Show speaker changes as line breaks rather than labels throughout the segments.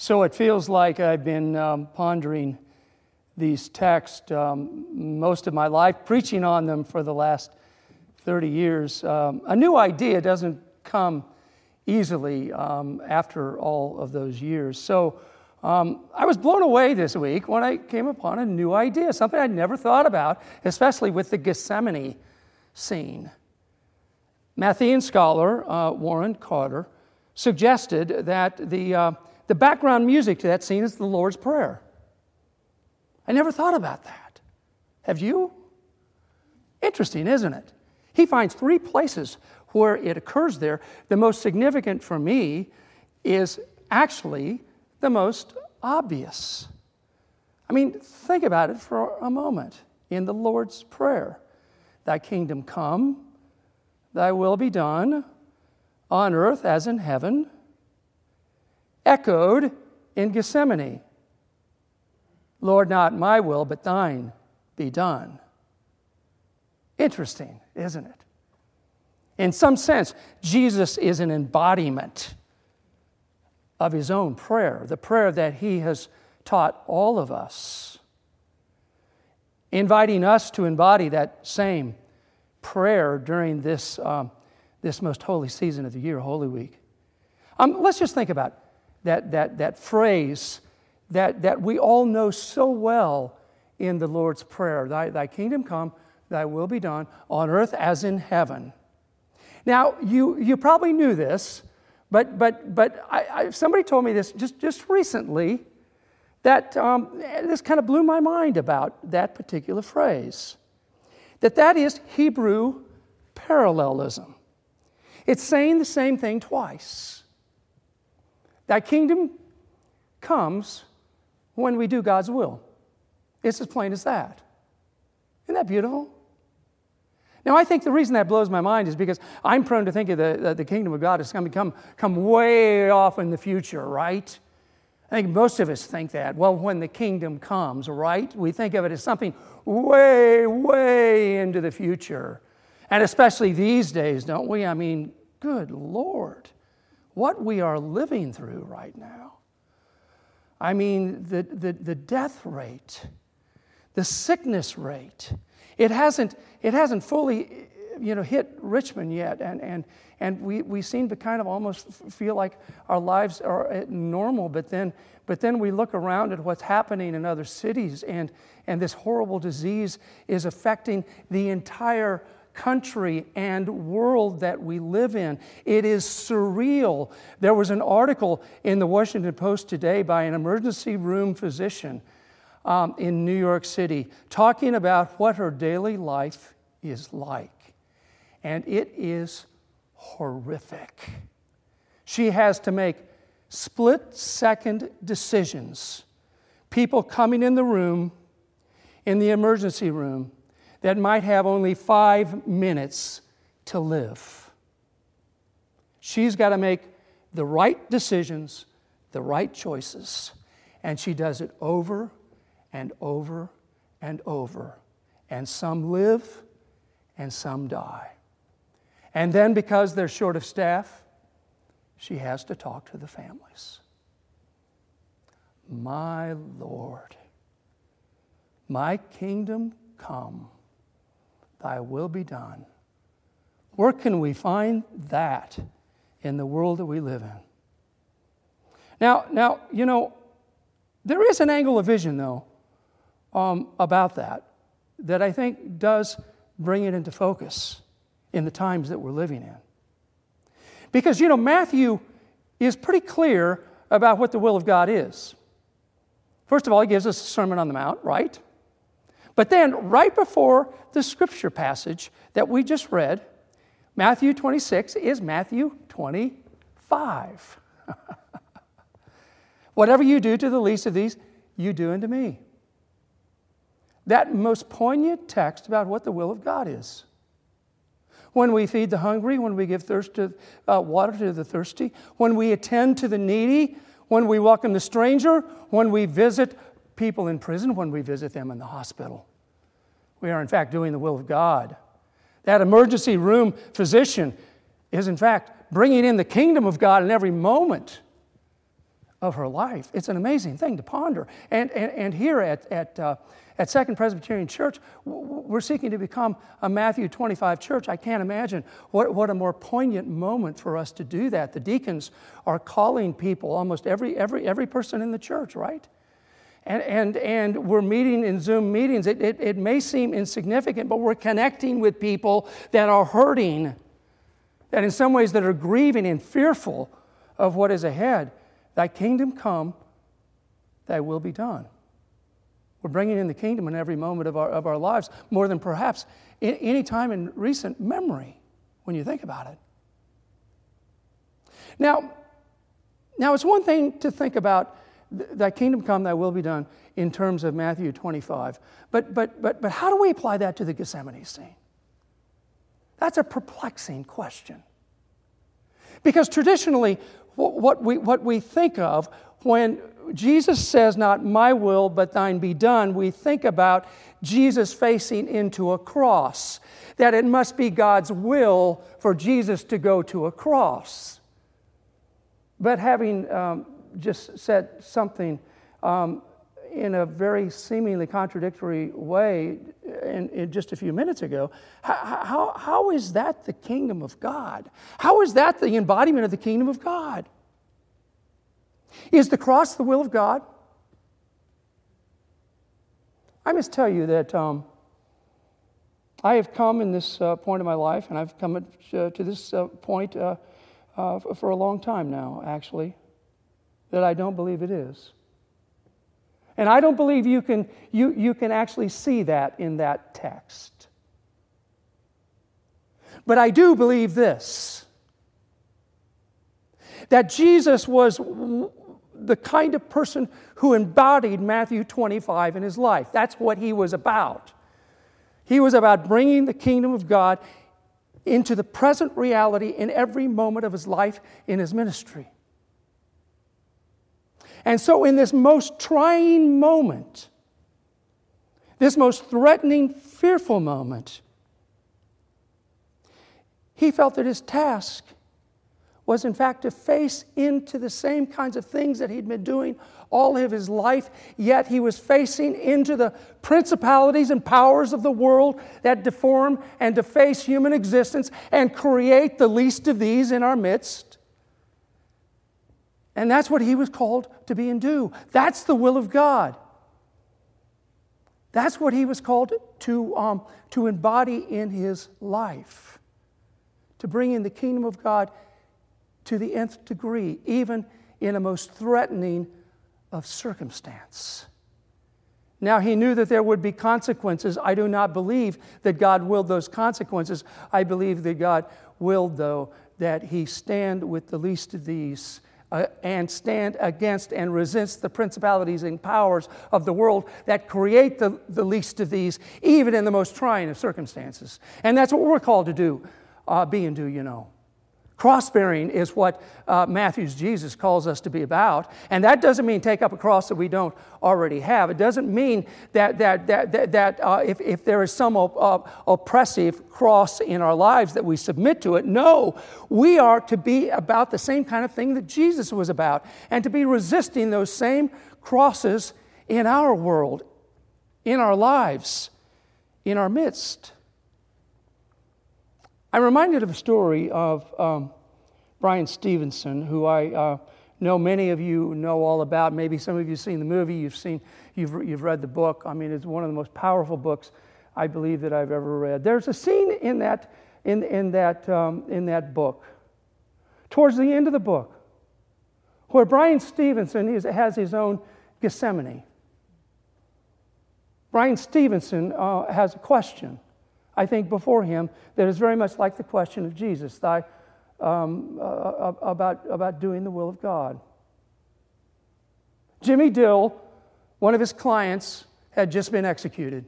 So it feels like I've been um, pondering these texts um, most of my life, preaching on them for the last 30 years. Um, a new idea doesn't come easily um, after all of those years. So um, I was blown away this week when I came upon a new idea, something I'd never thought about, especially with the Gethsemane scene. Matthean scholar uh, Warren Carter suggested that the uh, the background music to that scene is the Lord's Prayer. I never thought about that. Have you? Interesting, isn't it? He finds three places where it occurs there. The most significant for me is actually the most obvious. I mean, think about it for a moment in the Lord's Prayer Thy kingdom come, thy will be done, on earth as in heaven echoed in Gethsemane Lord, not my will, but thine be done. Interesting, isn't it? In some sense, Jesus is an embodiment of his own prayer, the prayer that he has taught all of us, inviting us to embody that same prayer during this, um, this most holy season of the year, Holy Week. Um, let's just think about that, that, that phrase that, that we all know so well in the Lord's Prayer thy, thy kingdom come, thy will be done on earth as in heaven. Now, you, you probably knew this, but, but, but I, I, somebody told me this just, just recently that um, this kind of blew my mind about that particular phrase. That that is Hebrew parallelism. It's saying the same thing twice. That kingdom comes when we do God's will. It's as plain as that. Isn't that beautiful? Now, I think the reason that blows my mind is because I'm prone to think that the, kingdom of God is going to come, come way off in the future, right? I think most of us think that. Well, when the kingdom comes, right? We think of it as something way, way into the future. And especially these days, don't we? I mean, good Lord what we are living through right now. I mean, the, the, the death rate, the sickness rate, it hasn't, it hasn't fully you know, hit Richmond yet. And, and, and we, we seem to kind of almost feel like our lives are normal, but then, but then we look around at what's happening in other cities, and, and this horrible disease is affecting the entire country and world that we live in. It is surreal. There was an article in the Washington Post today by an emergency room physician um, in New York City talking about what her daily life is like. And it is horrific. She has to make split second decisions. People coming in the room, in the emergency room, that might have only five minutes to live. She's got to make the right decisions, the right choices, and she does it over and over and over. And some live and some die. And then, because they're short of staff, she has to talk to the families. My Lord, my kingdom come Thy will be done. Where can we find that in the world that we live in? Now, now you know, there is an angle of vision, though, um, about that, that I think does bring it into focus in the times that we're living in. Because, you know, Matthew is pretty clear about what the will of God is. First of all, he gives us a Sermon on the Mount, right? But then, right before the scripture passage that we just read, Matthew 26 is Matthew 25. Whatever you do to the least of these, you do unto me. That most poignant text about what the will of God is. When we feed the hungry, when we give thirst to, uh, water to the thirsty, when we attend to the needy, when we welcome the stranger, when we visit people in prison when we visit them in the hospital. We are, in fact, doing the will of God. That emergency room physician is, in fact, bringing in the kingdom of God in every moment of her life. It's an amazing thing to ponder. And, and, and here at, at, uh, at Second Presbyterian Church, we're seeking to become a Matthew 25 church. I can't imagine what, what a more poignant moment for us to do that. The deacons are calling people, almost every, every, every person in the church, right? And, and, and we're meeting in Zoom meetings. It, it, it may seem insignificant, but we're connecting with people that are hurting, that in some ways that are grieving and fearful of what is ahead. Thy kingdom come, thy will be done. We're bringing in the kingdom in every moment of our, of our lives, more than perhaps any time in recent memory when you think about it. Now, now it's one thing to think about thy kingdom come, thy will be done in terms of Matthew 25. But, but, but, but how do we apply that to the Gethsemane scene? That's a perplexing question. Because traditionally, what we, what we think of when Jesus says, Not my will, but thine be done, we think about Jesus facing into a cross, that it must be God's will for Jesus to go to a cross. But having um, just said something um, in a very seemingly contradictory way in, in, just a few minutes ago, how, how, how is that the kingdom of God? How is that the embodiment of the kingdom of God? Is the cross the will of God? I must tell you that um, I have come in this uh, point of my life, and I've come to, to this uh, point uh, uh for a long time now, actually, that I don't believe it is. And I don't believe you can, you, you can actually see that in that text. But I do believe this that Jesus was the kind of person who embodied Matthew 25 in his life. That's what he was about. He was about bringing the kingdom of God into the present reality in every moment of his life in his ministry. And so, in this most trying moment, this most threatening, fearful moment, he felt that his task was, in fact, to face into the same kinds of things that he'd been doing all of his life, yet he was facing into the principalities and powers of the world that deform and deface human existence and create the least of these in our midst. And that's what he was called to be and do. That's the will of God. That's what he was called to, um, to embody in his life, to bring in the kingdom of God to the nth degree, even in a most threatening of circumstance. Now, he knew that there would be consequences. I do not believe that God willed those consequences. I believe that God willed, though, that he stand with the least of these uh, and stand against and resist the principalities and powers of the world that create the, the least of these, even in the most trying of circumstances. And that's what we're called to do, uh, be and do, you know. Cross bearing is what uh, Matthew's Jesus calls us to be about. And that doesn't mean take up a cross that we don't already have. It doesn't mean that, that, that, that, that uh, if, if there is some op- uh, oppressive cross in our lives that we submit to it. No, we are to be about the same kind of thing that Jesus was about and to be resisting those same crosses in our world, in our lives, in our midst. I'm reminded of a story of um, Bryan Stevenson, who I uh, know many of you know all about. Maybe some of you have seen the movie, you've, seen, you've, you've read the book. I mean, it's one of the most powerful books I believe that I've ever read. There's a scene in that, in, in that, um, in that book, towards the end of the book, where Bryan Stevenson is, has his own Gethsemane. Bryan Stevenson uh, has a question. I think, before him that is very much like the question of Jesus thy, um, uh, uh, about, about doing the will of God. Jimmy Dill, one of his clients, had just been executed.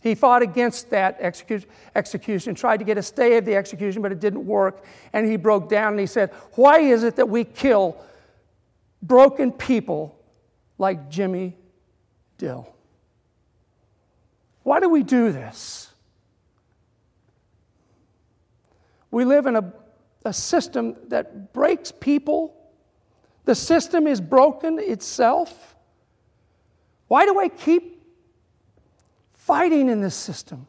He fought against that execution, tried to get a stay of the execution, but it didn't work. And he broke down and he said, Why is it that we kill broken people like Jimmy Dill? Why do we do this? We live in a, a system that breaks people, The system is broken itself. Why do I keep fighting in this system?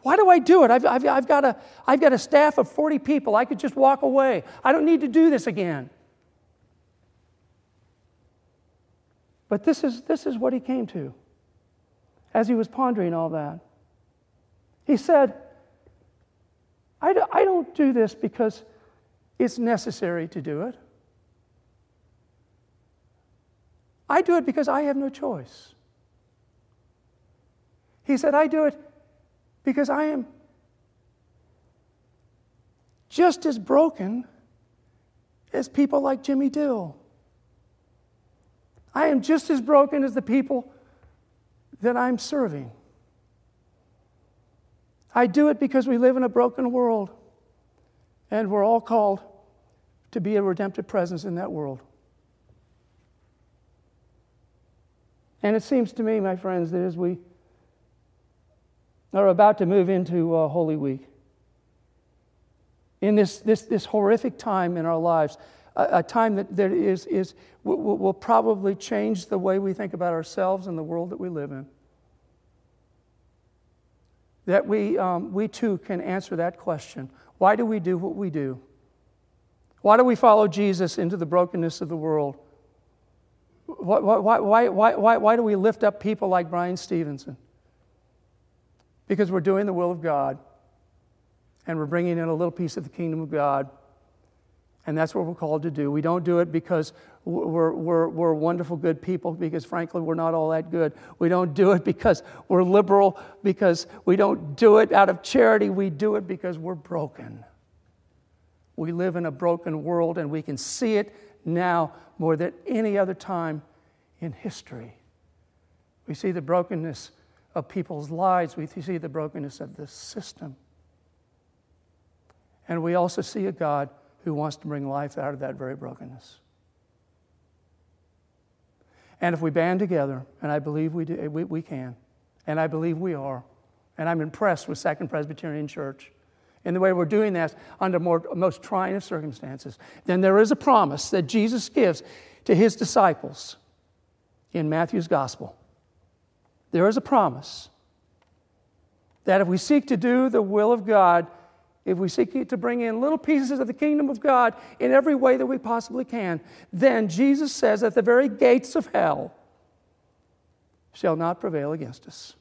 Why do I do it? I've, I've, I've, got a, I've got a staff of 40 people. I could just walk away. I don't need to do this again. But this is, this is what he came to as he was pondering all that. He said, I, do, I don't do this because it's necessary to do it. I do it because I have no choice. He said, I do it because I am just as broken as people like Jimmy Dill. I am just as broken as the people that I'm serving. I do it because we live in a broken world, and we're all called to be a redemptive presence in that world. And it seems to me, my friends, that as we are about to move into uh, Holy Week, in this, this, this horrific time in our lives, a, a time that, that is, is, will, will probably change the way we think about ourselves and the world that we live in. That we, um, we too can answer that question why do we do what we do? Why do we follow Jesus into the brokenness of the world? Why, why, why, why, why, why do we lift up people like Bryan Stevenson? Because we're doing the will of God and we're bringing in a little piece of the kingdom of God and that's what we're called to do. We don't do it because we're, we're, we're wonderful, good people, because frankly, we're not all that good. We don't do it because we're liberal, because we don't do it out of charity. We do it because we're broken. We live in a broken world, and we can see it now more than any other time in history. We see the brokenness of people's lives, we see the brokenness of the system. And we also see a God who wants to bring life out of that very brokenness. And if we band together, and I believe we, do, eh, we, we can, and I believe we are, and I'm impressed with Second Presbyterian Church in the way we're doing that under more, most trying of circumstances, then there is a promise that Jesus gives to his disciples in Matthew's gospel. There is a promise that if we seek to do the will of God, if we seek to bring in little pieces of the kingdom of God in every way that we possibly can, then Jesus says that the very gates of hell shall not prevail against us.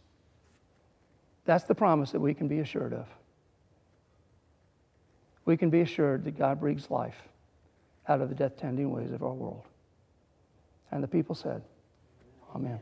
That's the promise that we can be assured of. We can be assured that God breathes life out of the death tending ways of our world. And the people said, Amen.